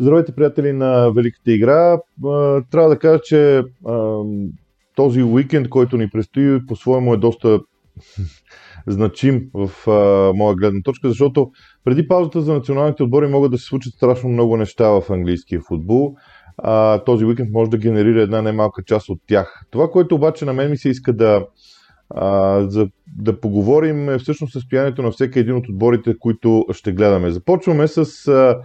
Здравейте, приятели на Великата игра. Трябва да кажа, че този уикенд, който ни предстои, по-своему е доста значим в моя гледна точка, защото преди паузата за националните отбори могат да се случат страшно много неща в английския футбол. този уикенд може да генерира една немалка част от тях. Това, което обаче на мен ми се иска да, за да поговорим е всъщност състоянието на всеки един от отборите, които ще гледаме. Започваме с а,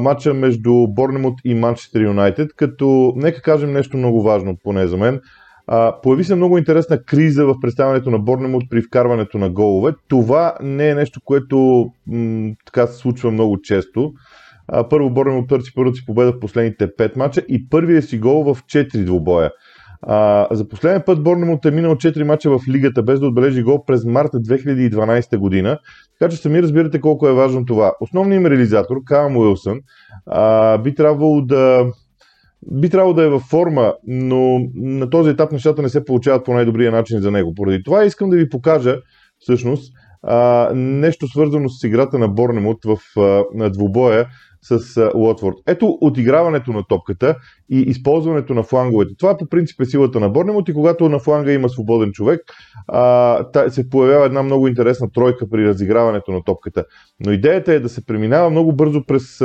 матча между Борнемут и Манчестър Юнайтед, като нека кажем нещо много важно, поне за мен. А, появи се много интересна криза в представянето на Борнемут при вкарването на голове. Това не е нещо, което м- така се случва много често. А, първо Борнемут търси първата си победа в последните 5 мача и първия си гол в 4 двубоя. А, за последния път Борнемут е минал 4 мача в лигата без да отбележи гол през марта 2012 година. Така че сами разбирате колко е важно това. Основният им реализатор, Каам Уилсън, а, би трябвало да би трябвало да е във форма, но на този етап нещата не се получават по най-добрия начин за него. Поради това искам да ви покажа всъщност нещо свързано с играта на Борнемут в а, двубоя с Уотфорд. Ето отиграването на топката и използването на фланговете. Това по принцип е силата на Борнемот и когато на фланга има свободен човек, а, се появява една много интересна тройка при разиграването на топката. Но идеята е да се преминава много бързо през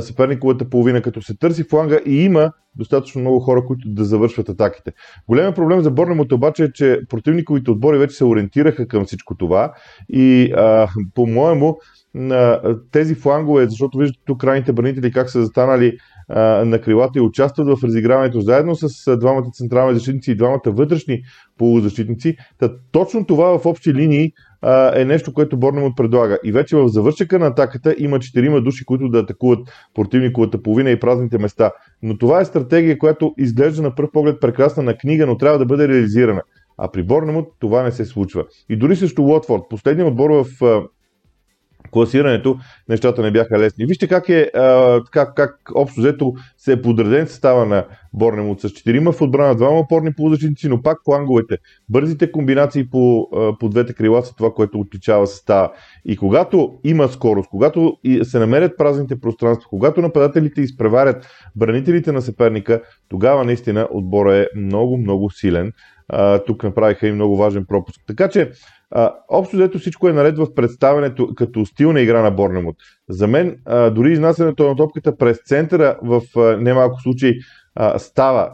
съперниковата половина, като се търси фланга и има достатъчно много хора, които да завършват атаките. Големият проблем за Борнемот обаче е, че противниковите отбори вече се ориентираха към всичко това и а, по-моему на тези флангове, защото виждате тук крайните бранители как са застанали на крилата и участват в разиграването заедно с двамата централни защитници и двамата вътрешни полузащитници. Та, точно това в общи линии е нещо, което Борнемот предлага. И вече в завършека на атаката има четирима души, които да атакуват противниковата половина и празните места. Но това е стратегия, която изглежда на пръв поглед прекрасна на книга, но трябва да бъде реализирана. А при Борнемот това не се случва. И дори също Уотфорд, последният отбор в класирането нещата не бяха лесни. Вижте как е, как, как общо взето се е подреден състава на Борнемут с 4 в отбрана, двама опорни полузащитници, но пак планговете, бързите комбинации по, по двете крила са това, което отличава състава. И когато има скорост, когато се намерят празните пространства, когато нападателите изпреварят бранителите на съперника, тогава наистина отбора е много, много силен. Тук направиха и много важен пропуск. Така че общо взето всичко е наред в представянето като стил на игра на Борнемут. За мен а, дори изнасянето на топката през центъра в а, немалко случаи а, става.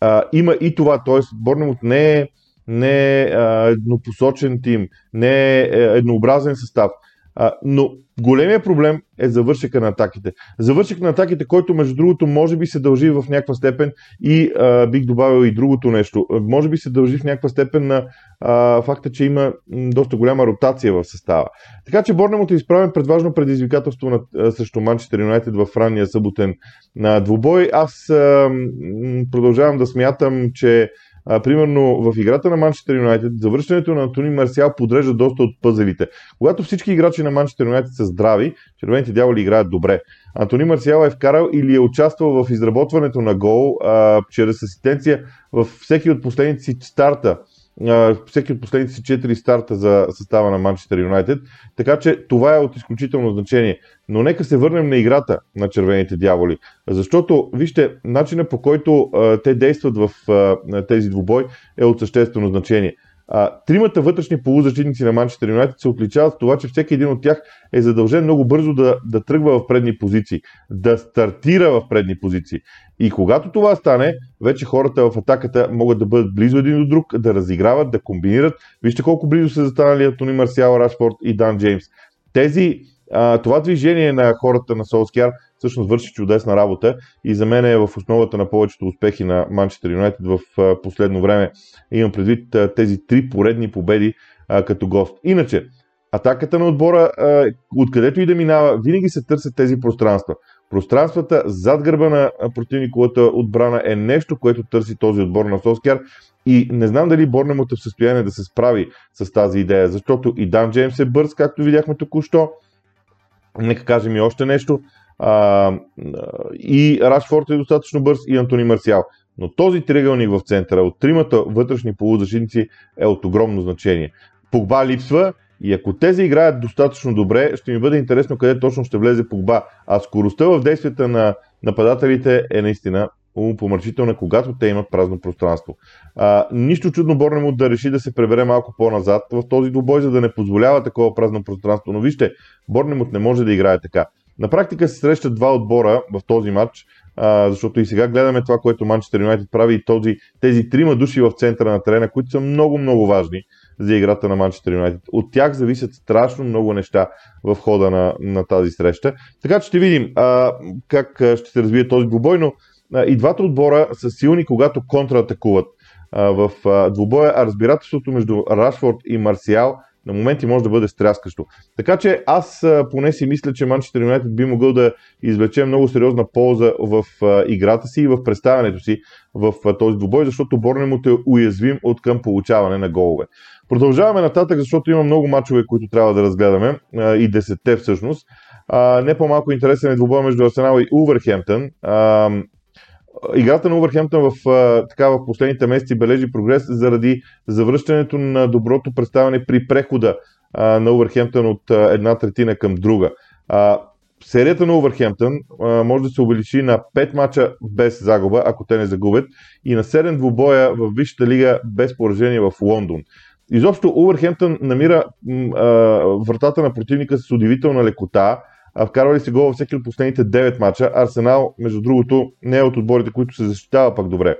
А, има и това. Тоест Борнемут не е, не е а, еднопосочен тим, не е, е еднообразен състав. А, но големия проблем е завършека на атаките. Завършек на атаките, който между другото може би се дължи в някаква степен и а, бих добавил и другото нещо. Може би се дължи в някаква степен на а, факта, че има доста голяма ротация в състава. Така че Борнемот е изправен пред важно предизвикателство на, а, срещу Манчестър Юнайтед в ранния съботен на двубой. Аз а, продължавам да смятам, че а, примерно в играта на Манчестър Юнайтед, завършването на Антони Марсиал подрежда доста от пъзелите. Когато всички играчи на Манчестър Юнайтед са здрави, червените дяволи играят добре. Антони Марсиал е вкарал или е участвал в изработването на гол а, чрез асистенция във всеки от последните си старта всеки от последните си 4 старта за състава на Манчестър Юнайтед. Така че това е от изключително значение. Но нека се върнем на играта на червените дяволи. Защото, вижте, начина по който а, те действат в а, тези двубой е от съществено значение. А, тримата вътрешни полузащитници на Манчестър Юнайтед се отличават с това, че всеки един от тях е задължен много бързо да, да тръгва в предни позиции, да стартира в предни позиции. И когато това стане, вече хората в атаката могат да бъдат близо един до друг, да разиграват, да комбинират. Вижте колко близо са застанали Антони Марсиал, Рашфорд и Дан Джеймс. Тези, това движение на хората на Солскияр всъщност върши чудесна работа и за мен е в основата на повечето успехи на Манчестър Юнайтед в последно време. Имам предвид тези три поредни победи като гост. Иначе, атаката на отбора, откъдето и да минава, винаги се търсят тези пространства. Пространствата зад гърба на противниковата отбрана е нещо, което търси този отбор на Соскяр. И не знам дали Борнемот е в състояние да се справи с тази идея, защото и Дан Джеймс е бърз, както видяхме току-що. Нека кажем и още нещо. А, и Рашфорд е достатъчно бърз и Антони Марсиал. Но този триъгълник в центъра от тримата вътрешни полузащитници е от огромно значение. Погба липсва И ако тези играят достатъчно добре, ще ми бъде интересно къде точно ще влезе Погба. А скоростта в действията на нападателите е наистина умопомърчителна, когато те имат празно пространство. А, нищо чудно му да реши да се пребере малко по-назад в този двубой, за да не позволява такова празно пространство. Но вижте, Борнемут не може да играе така. На практика се срещат два отбора в този матч, а, защото и сега гледаме това, което Манчестър Юнайтед прави и този, тези трима души в центъра на терена, които са много, много важни за играта на Манчестър Юнайтед. От тях зависят страшно много неща в хода на, на тази среща. Така че ще видим а, как ще се развие този двубой, но и двата отбора са силни, когато контратакуват в двубоя, а разбирателството между Рашфорд и Марсиал на моменти може да бъде стряскащо. Така че аз поне си мисля, че Манчестър Юнайтед би могъл да извлече много сериозна полза в играта си и в представянето си в този двубой, защото Борнемут е уязвим от към получаване на голове. Продължаваме нататък, защото има много мачове, които трябва да разгледаме и десетте всъщност. Не по-малко интересен е двубой между Арсенал и Увърхемптън. Играта на Увърхемптън в, така, в последните месеци бележи прогрес заради завръщането на доброто представяне при прехода на Увърхемптън от една третина към друга. Серията на Увърхемптън може да се увеличи на 5 мача без загуба, ако те не загубят, и на 7 двубоя в Висшата лига без поражение в Лондон. Изобщо Увърхемптън намира вратата на противника с удивителна лекота, а вкарвали се гол във всеки от последните 9 мача. Арсенал, между другото, не е от отборите, които се защитава пак добре.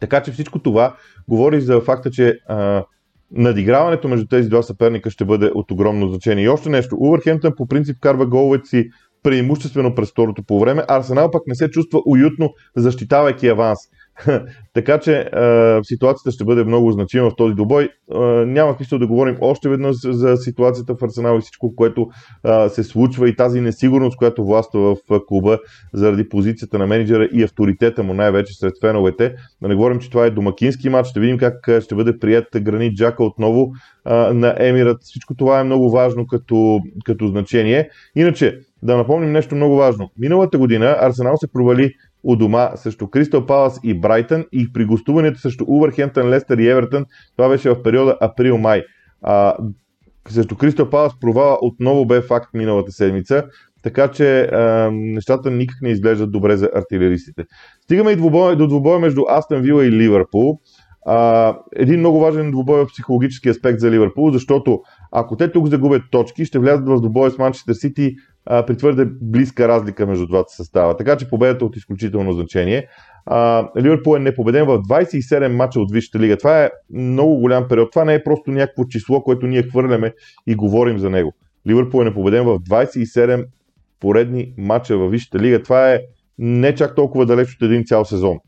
Така че всичко това говори за факта, че а, надиграването между тези два съперника ще бъде от огромно значение. И още нещо. Увърхемптън по принцип карва головете си преимуществено през второто по време. Арсенал пък не се чувства уютно, защитавайки аванс. така че е, ситуацията ще бъде много значима в този добой. Е, няма смисъл да говорим още веднъж за ситуацията в Арсенал и всичко, което е, се случва и тази несигурност, която властва в клуба заради позицията на менеджера и авторитета му най-вече сред феновете. Да не говорим, че това е домакински матч. Ще видим как ще бъде прият Гранит Джака отново е, на Емират. Всичко това е много важно като, като значение. Иначе, да напомним нещо много важно. Миналата година Арсенал се провали у дома срещу Кристал Палас и Брайтън и при гостуването срещу Увърхемптън, Лестър и Евертън, това беше в периода април-май. А, срещу Кристал Палас провала отново бе факт миналата седмица, така че а, нещата никак не изглеждат добре за артилеристите. Стигаме и двубой, до двубоя между Астън Вила и Ливърпул. А, един много важен двубой в психологически аспект за Ливърпул, защото ако те тук загубят точки, ще влязат в двубоя с Манчестър Сити при твърде близка разлика между двата състава. Така че победата е от изключително значение. А, Ливърпул е непобеден в 27 мача от Висшата лига. Това е много голям период. Това не е просто някакво число, което ние хвърляме и говорим за него. Ливърпул е непобеден в 27 поредни мача в Висшата лига. Това е не чак толкова далеч от един цял сезон.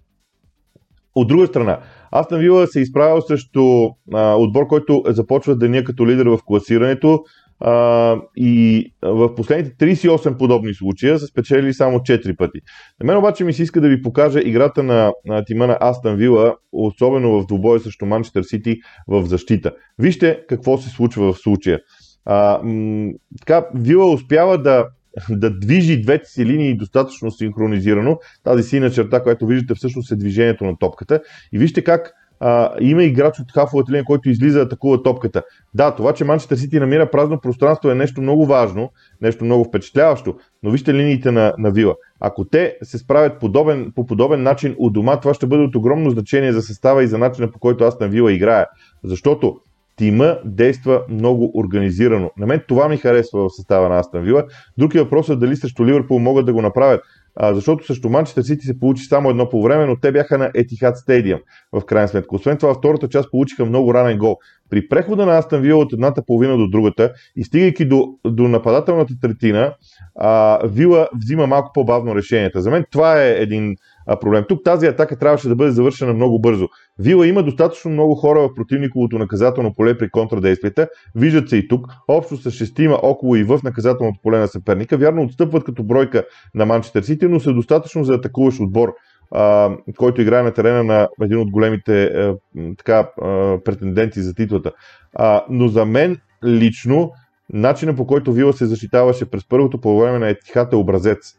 От друга страна, Астан Вила се изправил срещу а, отбор, който започва деня като лидер в класирането а, и в последните 38 подобни случая са спечелили само 4 пъти. На мен обаче ми се иска да ви покажа играта на, на тима на Астан Вила, особено в двубоя срещу Манчестър Сити в защита. Вижте какво се случва в случая. А, м- така, Вила успява да да движи двете си линии достатъчно синхронизирано. Тази сина черта, която виждате всъщност е движението на топката. И вижте как а, има играч от хафовата линия, който излиза да атакува топката. Да, това, че Манчестър Сити намира празно пространство е нещо много важно, нещо много впечатляващо, но вижте линиите на, на Вила. Ако те се справят подобен, по подобен начин у дома, това ще бъде от огромно значение за състава и за начина по който аз на Вила играя. Защото тима действа много организирано. На мен това ми харесва в състава на Астан Вила. Друг е въпросът дали срещу Ливърпул могат да го направят. А, защото срещу Манчестър Сити се получи само едно по време, но те бяха на Етихад Стадиум в крайна сметка. Освен това, втората част получиха много ранен гол. При прехода на Астан Вила от едната половина до другата и стигайки до, до нападателната третина, а, Вила взима малко по-бавно решенията. За мен това е един проблем. Тук тази атака трябваше да бъде завършена много бързо. Вила има достатъчно много хора в противниковото наказателно поле при контрадействията. Виждат се и тук. Общо с шестима около и в наказателното поле на съперника. Вярно отстъпват като бройка на Манчестър Сити, но са достатъчно за атакуваш отбор а, който играе на терена на един от големите а, така, а, претенденти за титлата. А, но за мен лично, начинът по който Вила се защитаваше през първото по време на Етихат е образец.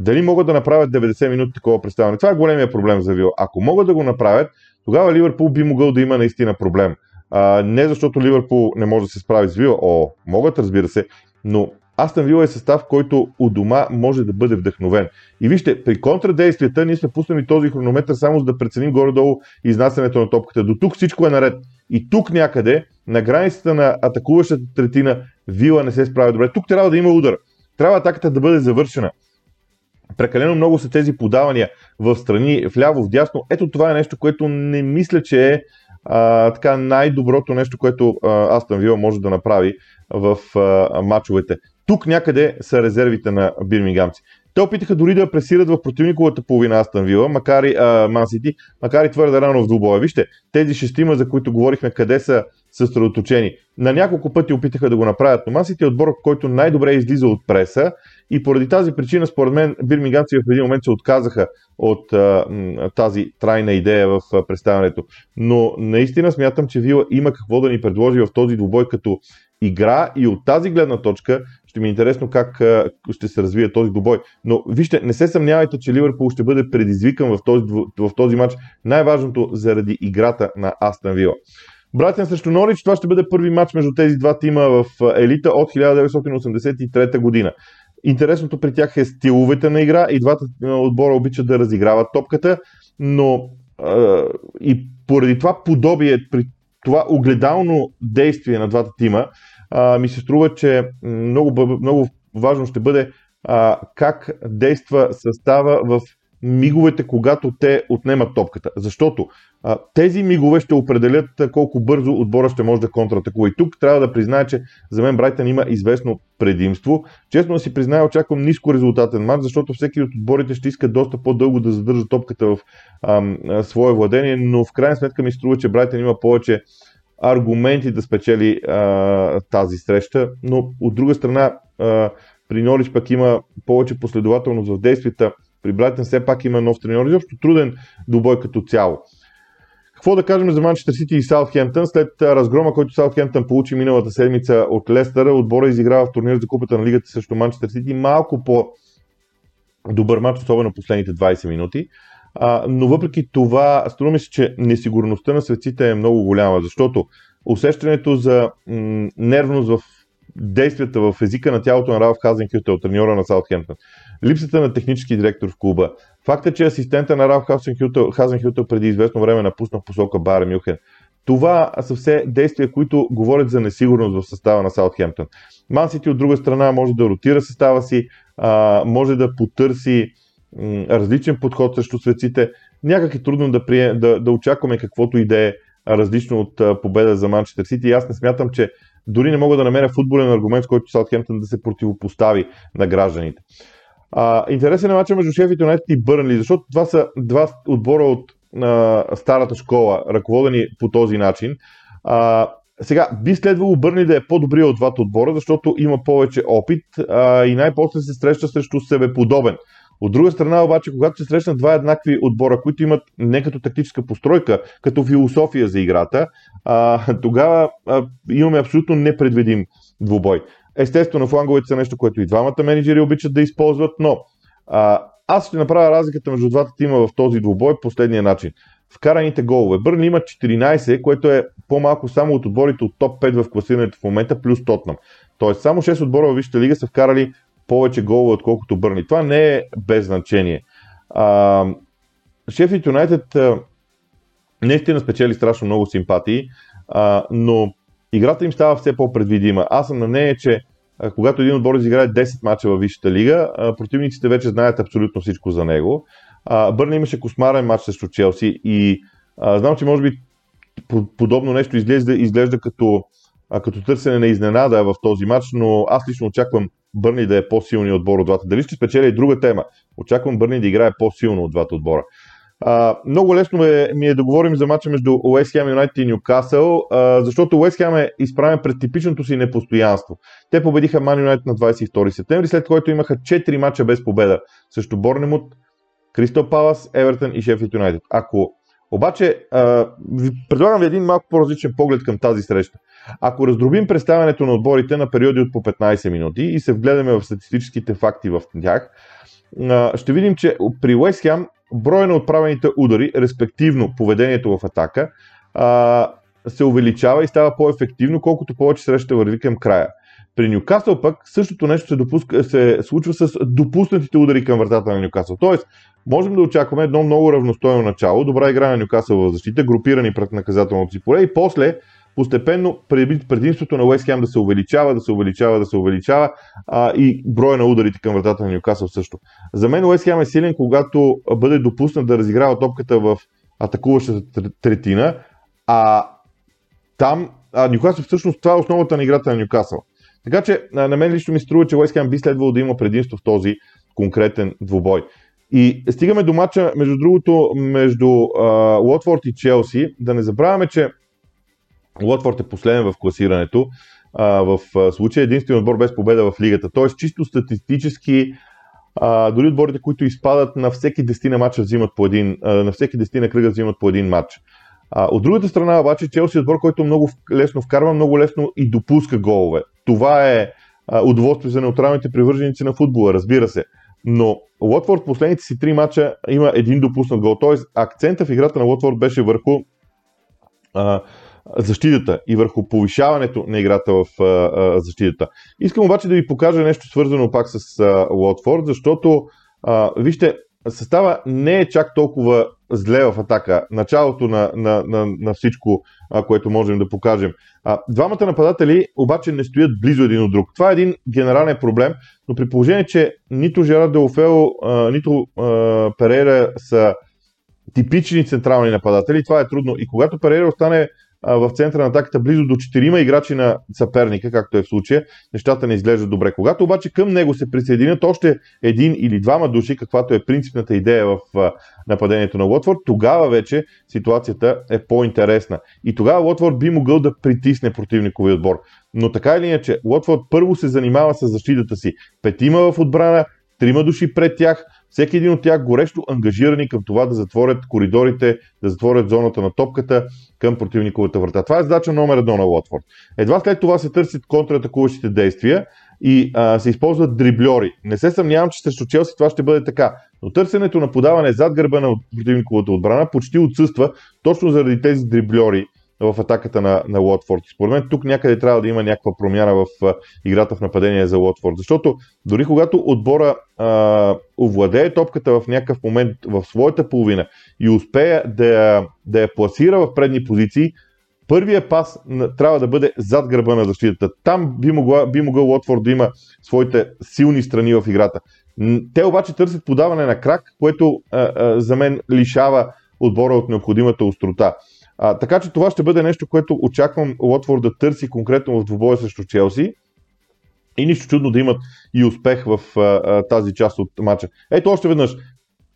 Дали могат да направят 90 минути такова представяне? Това е големия проблем за Вила. Ако могат да го направят, тогава Ливърпул би могъл да има наистина проблем. А, не защото Ливърпул не може да се справи с Вила, о, могат разбира се, но Астън Вила е състав, който у дома може да бъде вдъхновен. И вижте, при контрадействията ние сме пуснали този хронометър само за да преценим горе-долу изнасянето на топката. До тук всичко е наред. И тук някъде, на границата на атакуващата третина, Вила не се справя добре. Тук трябва да има удар. Трябва атаката да бъде завършена. Прекалено много са тези подавания в страни, вляво, вдясно. Ето това е нещо, което не мисля, че е а, така най-доброто нещо, което Астън Вила може да направи в а, матчовете. Тук някъде са резервите на бирмингамци. Те опитаха дори да пресират в противниковата половина Астан Вила, макар и Ман Сити, макар и твърде рано в двубоя. Вижте, тези шестима, за които говорихме, къде са съсредоточени. На няколко пъти опитаха да го направят, но Ман Сити е отбор, който най-добре излиза от преса и поради тази причина, според мен, бирмиганци в един момент се отказаха от а, тази трайна идея в представянето. Но наистина смятам, че Вила има какво да ни предложи в този двубой като игра и от тази гледна точка ще ми е интересно как ще се развие този добой. Но вижте, не се съмнявайте, че Ливърпул ще бъде предизвикан в този, в този матч. Най-важното заради играта на Астан Вила. Братен срещу Норич, това ще бъде първи матч между тези два тима в елита от 1983 година. Интересното при тях е стиловете на игра и двата отбора обичат да разиграват топката, но и поради това подобие, при това огледално действие на двата тима, ми се струва, че много, много важно ще бъде как действа състава в миговете, когато те отнемат топката. Защото а, тези мигове ще определят колко бързо отбора ще може да контратакува. И тук трябва да призная, че за мен Брайтън има известно предимство. Честно да си призная, очаквам ниско резултатен матч, защото всеки от отборите ще иска доста по-дълго да задържа топката в а, а, свое владение, но в крайна сметка ми струва, че Брайтън има повече аргументи да спечели а, тази среща, но от друга страна а, при Норич пък има повече последователност в действията. При Брайтън все пак има нов треньор. Изобщо труден добой като цяло. Какво да кажем за Манчестър Сити и Саутхемптън? След разгрома, който Саутхемптън получи миналата седмица от Лестъра, отбора изиграва в турнир за купата на лигата срещу Манчестър Сити малко по добър матч, особено последните 20 минути. А, но въпреки това, струва ми се, че несигурността на светците е много голяма, защото усещането за м- нервност в действията в езика на тялото на Ралф Хазенхютел, треньора на Саутхемптън, липсата на технически директор в клуба, факта, че асистента на Ралф Хазенхютел преди известно време напусна посока Бар Мюхен, това са все действия, които говорят за несигурност в състава на Саутхемптън. Мансити от друга страна може да ротира състава си, може да потърси различен подход срещу светците. Някак е трудно да, прие, да, да очакваме каквото и да е различно от победа за Манчестър Сити. Аз не смятам, че дори не мога да намеря футболен аргумент, с който Саутхемптън да се противопостави на гражданите. А, интересен е матча между Шеф и и Бърнли, защото това са два отбора от а, старата школа, ръководени по този начин. А, сега, би следвало Бърни да е по-добрия от двата отбора, защото има повече опит а, и най-после се среща срещу себе подобен. От друга страна обаче, когато се срещнат два еднакви отбора, които имат не като тактическа постройка, като философия за играта, а, тогава а, имаме абсолютно непредвидим двубой. Естествено, фланговете са нещо, което и двамата менеджери обичат да използват, но а, аз ще направя разликата между двата тима в този двубой последния начин. Вкараните голове. Бърни има 14, което е по-малко само от отборите от топ 5 в класирането в момента, плюс Тотнам. Тоест само 6 отбора в Висшата лига са вкарали повече голове, отколкото Бърни. Това не е без значение. Шеф Юнайтед наистина спечели страшно много симпатии, а, но играта им става все по-предвидима. Аз съм на мнение, че когато един отбор изиграе 10 мача във Висшата лига, противниците вече знаят абсолютно всичко за него. Бърни имаше кошмарен матч срещу Челси и знам, че може би подобно нещо изглежда, изглежда като, като търсене на изненада в този матч, но аз лично очаквам Бърни да е по-силният отбор от двата. Дали ще спечели е друга тема. Очаквам Бърни да играе по-силно от двата отбора. А, много лесно е, ми е да говорим за мача между Уест Хем Юнайтед и Ньюкасъл, а, защото Уест Хем е изправен пред типичното си непостоянство. Те победиха Ман Юнайтед на 22 септември, след което имаха 4 мача без победа срещу Борнемут, Кристал Палас, Евертън и Шефът Юнайтед. Ако обаче, а, предлагам ви един малко по-различен поглед към тази среща. Ако раздробим представянето на отборите на периоди от по 15 минути и се вгледаме в статистическите факти в тях, ще видим, че при Уест броя на отправените удари, респективно поведението в атака, се увеличава и става по-ефективно, колкото повече среща върви към края. При Нюкасъл пък същото нещо се, допуска, се случва с допуснатите удари към вратата на Нюкасъл. Тоест, можем да очакваме едно много равностойно начало, добра игра на Нюкасъл в защита, групирани пред наказателното си поле и после постепенно предимството на Уест Хем да се увеличава, да се увеличава, да се увеличава а, и броя на ударите към вратата на Нюкасъл също. За мен Уест Хем е силен, когато бъде допуснат да разиграва топката в атакуващата третина, а там а Нюкасъл всъщност това е основата на играта на Нюкасъл. Така че на мен лично ми струва, че Уест Хем би следвало да има предимство в този конкретен двубой. И стигаме до мача, между другото, между Лотфорд и Челси. Да не забравяме, че Лотфорд е последен в класирането. А, в случая единствен отбор без победа в лигата. Тоест, чисто статистически, а, дори отборите, които изпадат на всеки 10 на матча взимат по един, а, на всеки 10 на кръга взимат по един матч. А, от другата страна обаче Челси е отбор, който много лесно вкарва, много лесно и допуска голове. Това е а, удоволствие за неутралните привърженици на футбола, разбира се. Но Лотфорд последните си три мача има един допуснат гол. Тоест акцента в играта на Лотфорд беше върху а, защитата и върху повишаването на играта в защитата. Искам обаче да ви покажа нещо свързано пак с Лотфорд, защото вижте, състава не е чак толкова зле в атака. Началото на, на, на, на всичко, а, което можем да покажем. А, двамата нападатели обаче не стоят близо един от друг. Това е един генерален проблем, но при положение, че нито Жерар Делофео, а, нито а, Перейра са типични централни нападатели, това е трудно. И когато Перейра остане в центъра на атаката близо до 4 играчи на съперника, както е в случая, нещата не изглеждат добре. Когато обаче към него се присъединят още един или двама души, каквато е принципната идея в нападението на Лотфорд, тогава вече ситуацията е по-интересна. И тогава Лотфорд би могъл да притисне противниковия отбор. Но така или иначе, Лотфорд първо се занимава с защитата си. Петима в отбрана, трима души пред тях, всеки един от тях горещо ангажирани към това да затворят коридорите, да затворят зоната на топката към противниковата врата. Това е задача номер едно на Лотфорд. Едва след това се търсят контратакуващите действия и а, се използват дрибльори. Не се съмнявам, че срещу Челси това ще бъде така. Но търсенето на подаване зад гърба на противниковата отбрана почти отсъства точно заради тези дрибльори, в атаката на, на Лотфорд. Според мен тук някъде трябва да има някаква промяна в а, играта в нападение за Лотфорд, защото дори когато отбора а, овладее топката в някакъв момент в своята половина и успее да я, да я пласира в предни позиции, първият пас трябва да бъде зад гърба на защитата. Там би, могла, би могъл Лотфорд да има своите силни страни в играта. Те обаче търсят подаване на крак, което а, а, за мен лишава отбора от необходимата острота. А, така че това ще бъде нещо, което очаквам Лотфорд да търси конкретно в двубоя срещу Челси. И нищо чудно да имат и успех в а, тази част от матча. Ето още веднъж.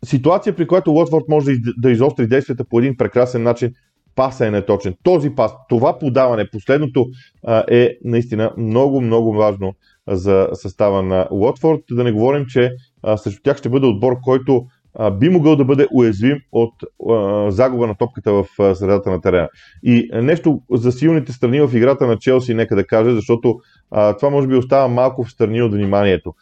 Ситуация, при която Лотфорд може да, из, да изостри действията по един прекрасен начин, паса е неточен. Този пас, това подаване, последното а, е наистина много, много важно за състава на Лотфорд. Да не говорим, че а, срещу тях ще бъде отбор, който би могъл да бъде уязвим от а, загуба на топката в а, средата на терена. И нещо за силните страни в играта на Челси, нека да кажа, защото а, това може би остава малко в страни от вниманието.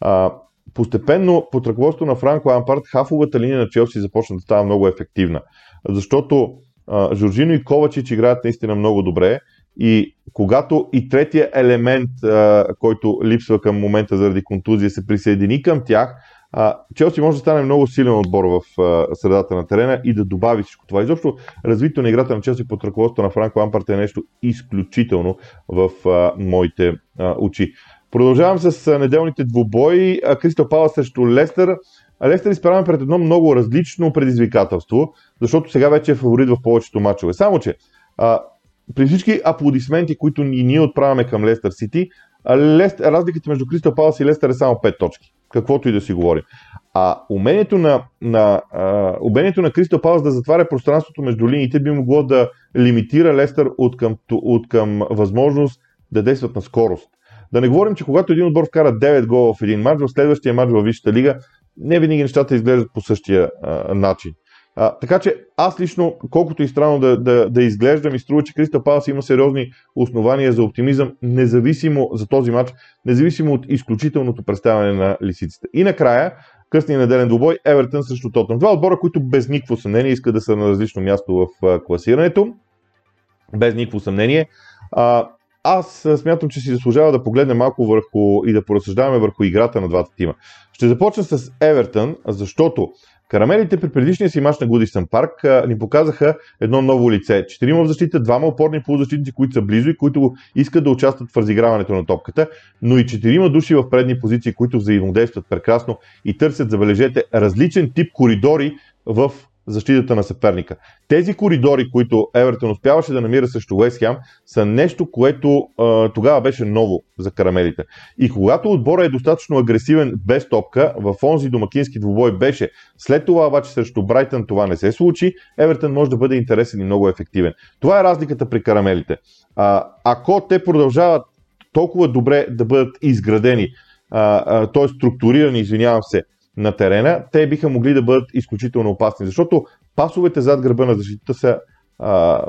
А, постепенно под ръководството на Франко Ампарт хафовата линия на Челси започна да става много ефективна, защото а, Жоржино и Ковачич играят наистина много добре и когато и третия елемент, а, който липсва към момента заради контузия, се присъедини към тях, а, Челси може да стане много силен отбор в а, средата на терена и да добави всичко това. Изобщо развитието на играта на Челси под ръководството на Франко Ампарт е нещо изключително в а, моите а, очи. Продължавам с неделните двубои. Кристал Пала срещу Лестър. Лестър изправяме пред едно много различно предизвикателство, защото сега вече е фаворит в повечето мачове. Само, че а, при всички аплодисменти, които и ние отправяме към Лестър Сити, разликата между Кристал Палас и Лестър е само 5 точки каквото и да си говорим. А умението на, на, а, умението на Кристал Палас да затваря пространството между линиите би могло да лимитира Лестър от към, от към възможност да действат на скорост. Да не говорим, че когато един отбор вкара 9 гола в един матч, в следващия матч във Висшата лига, не винаги нещата изглеждат по същия а, начин. А, така че аз лично, колкото и странно да, да, да изглежда, ми струва, че Кристал Палас има сериозни основания за оптимизъм, независимо за този матч, независимо от изключителното представяне на лисиците. И накрая, късния неделен двубой, Евертън срещу Тотън. Два отбора, които без никакво съмнение искат да са на различно място в класирането. без никакво съмнение. А, аз смятам, че си заслужава да погледнем малко върху и да поразсъждаваме върху играта на двата тима. Ще започна с Евертън, защото Карамелите при предишния си мач на Гудисън парк а, ни показаха едно ново лице. Четирима в защита, двама опорни полузащитници, които са близо и които искат да участват в разиграването на топката, но и четирима души в предни позиции, които взаимодействат прекрасно и търсят, забележете, различен тип коридори в защитата на съперника. Тези коридори, които Евертон успяваше да намира срещу Уест са нещо, което а, тогава беше ново за карамелите. И когато отбора е достатъчно агресивен без топка, в онзи домакински двубой беше. След това обаче срещу Брайтън това не се случи, Евертон може да бъде интересен и много ефективен. Това е разликата при карамелите. А, ако те продължават толкова добре да бъдат изградени, т.е. структурирани, извинявам се, на терена, те биха могли да бъдат изключително опасни, защото пасовете зад гърба на защитата са, а,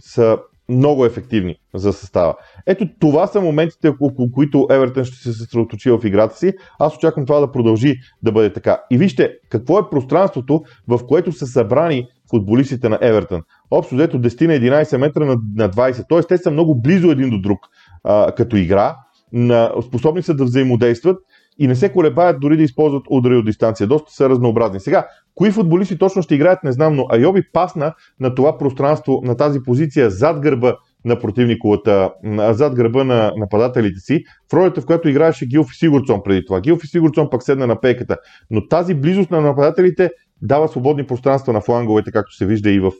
са много ефективни за състава. Ето това са моментите, около които Евертън ще се съсредоточи в играта си. Аз очаквам това да продължи да бъде така. И вижте какво е пространството, в което са събрани футболистите на Евертън. Общо взето 10 на 11 метра на, на 20. Тоест те са много близо един до друг а, като игра. На, способни са да взаимодействат и не се колебаят дори да използват удари от дистанция. Доста са разнообразни. Сега, кои футболисти точно ще играят, не знам, но Айоби пасна на това пространство, на тази позиция зад гърба на противниковата, зад гърба на нападателите си, в ролята, в която играеше Гилфи Сигурцон преди това. Гилфи Сигурцон пък седна на пейката. Но тази близост на нападателите дава свободни пространства на фланговете, както се вижда и в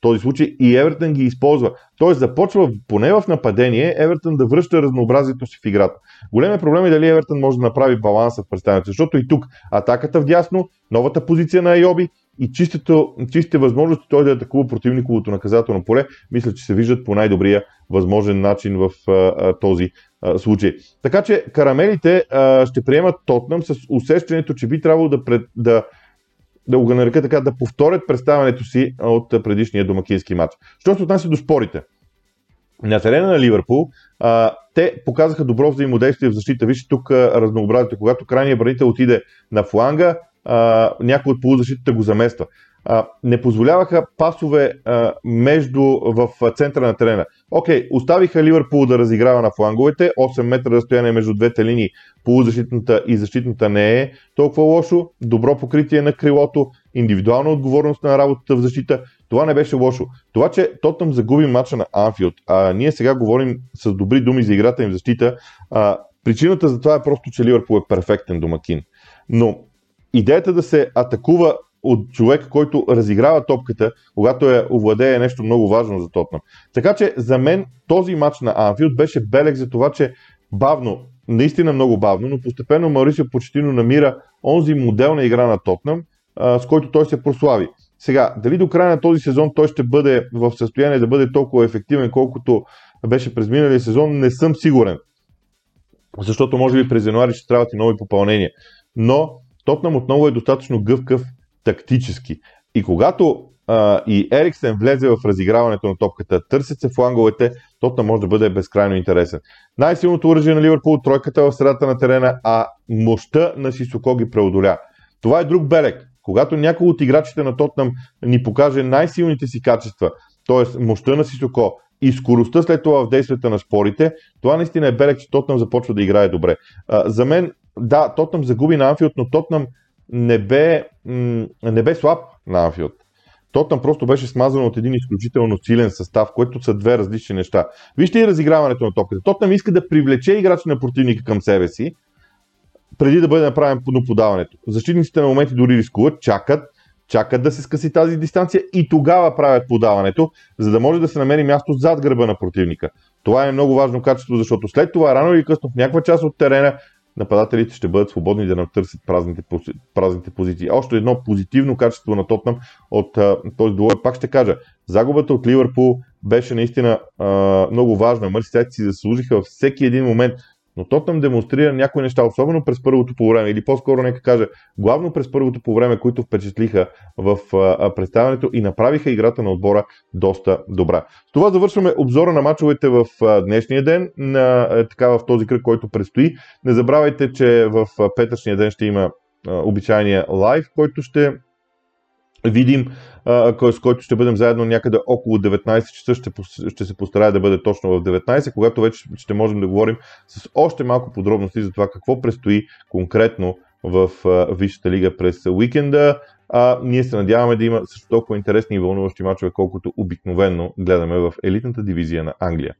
този случай, и Евертън ги използва. Тоест започва поне в нападение Евертън да връща разнообразието си в играта. Големият проблем е дали Евертън може да направи баланса в представянето, защото и тук атаката вдясно, новата позиция на Айоби и чистото, чистите възможности той да атакува противниковото наказателно поле, мисля, че се виждат по най-добрия възможен начин в а, а, този случай. Така че карамелите а, ще приемат Тотнам с усещането, че би трябвало да, пред, да да го нарека така, да повторят представянето си от предишния домакински матч. Що се отнася до спорите? На терена на Ливърпул а, те показаха добро взаимодействие в защита. Вижте тук разнообразието. Когато крайният бранител отиде на фланга, а, някой от полузащитата го замества не позволяваха пасове а, между в центъра на терена. Окей, оставиха Ливърпул да разиграва на фланговете, 8 метра разстояние между двете линии, полузащитната и защитната не е толкова лошо, добро покритие на крилото, индивидуална отговорност на работата в защита, това не беше лошо. Това, че Тотъм загуби матча на Анфилд, а ние сега говорим с добри думи за играта им в защита, а, причината за това е просто, че Ливърпул е перфектен домакин. Но идеята да се атакува от човек, който разиграва топката, когато я овладее нещо много важно за Тотнам. Така че за мен този матч на Анфилд беше белег за това, че бавно, наистина много бавно, но постепенно Марисио Почетино намира онзи модел на игра на Тотнам, с който той се прослави. Сега, дали до края на този сезон той ще бъде в състояние да бъде толкова ефективен, колкото беше през миналия сезон, не съм сигурен. Защото може би през януари ще трябват и нови попълнения. Но Тотнам отново е достатъчно гъвкав тактически. И когато а, и Ериксен влезе в разиграването на топката, търсят се фланговете, тотна може да бъде безкрайно интересен. Най-силното оръжие на Ливърпул, тройката в средата на терена, а мощта на Сисоко ги преодоля. Това е друг белег. Когато някой от играчите на Тотнам ни покаже най-силните си качества, т.е. мощта на Сисоко и скоростта след това в действията на спорите, това наистина е белег, че Тотнам започва да играе добре. А, за мен, да, Тотнам загуби на Анфилд, но Тотнам не бе, не бе слаб на Анфилд. Тотнам просто беше смазан от един изключително силен състав, което са две различни неща. Вижте и разиграването на топката. Тотнам иска да привлече играчи на противника към себе си, преди да бъде направено подаването. Защитниците на моменти дори рискуват, чакат, чакат да се скъси тази дистанция и тогава правят подаването, за да може да се намери място зад гърба на противника. Това е много важно качество, защото след това рано или късно в някаква част от терена нападателите ще бъдат свободни да натърсят празните, празните позиции. Още едно позитивно качество на Тотнам от а, този двой. Пак ще кажа, загубата от Ливърпул беше наистина а, много важна. Мърситайте си заслужиха във всеки един момент но Тотнам демонстрира някои неща, особено през първото по време, или по-скоро нека кажа, главно през първото по време, които впечатлиха в представянето и направиха играта на отбора доста добра. С това завършваме обзора на мачовете в днешния ден, на, е, така в този кръг, който предстои. Не забравяйте, че в петъчния ден ще има обичайния лайв, който ще видим с който ще бъдем заедно някъде около 19 часа. Ще, ще се постарая да бъде точно в 19, когато вече ще можем да говорим с още малко подробности за това какво предстои конкретно в Висшата лига през уикенда. А, ние се надяваме да има също толкова интересни и вълнуващи мачове, колкото обикновенно гледаме в елитната дивизия на Англия.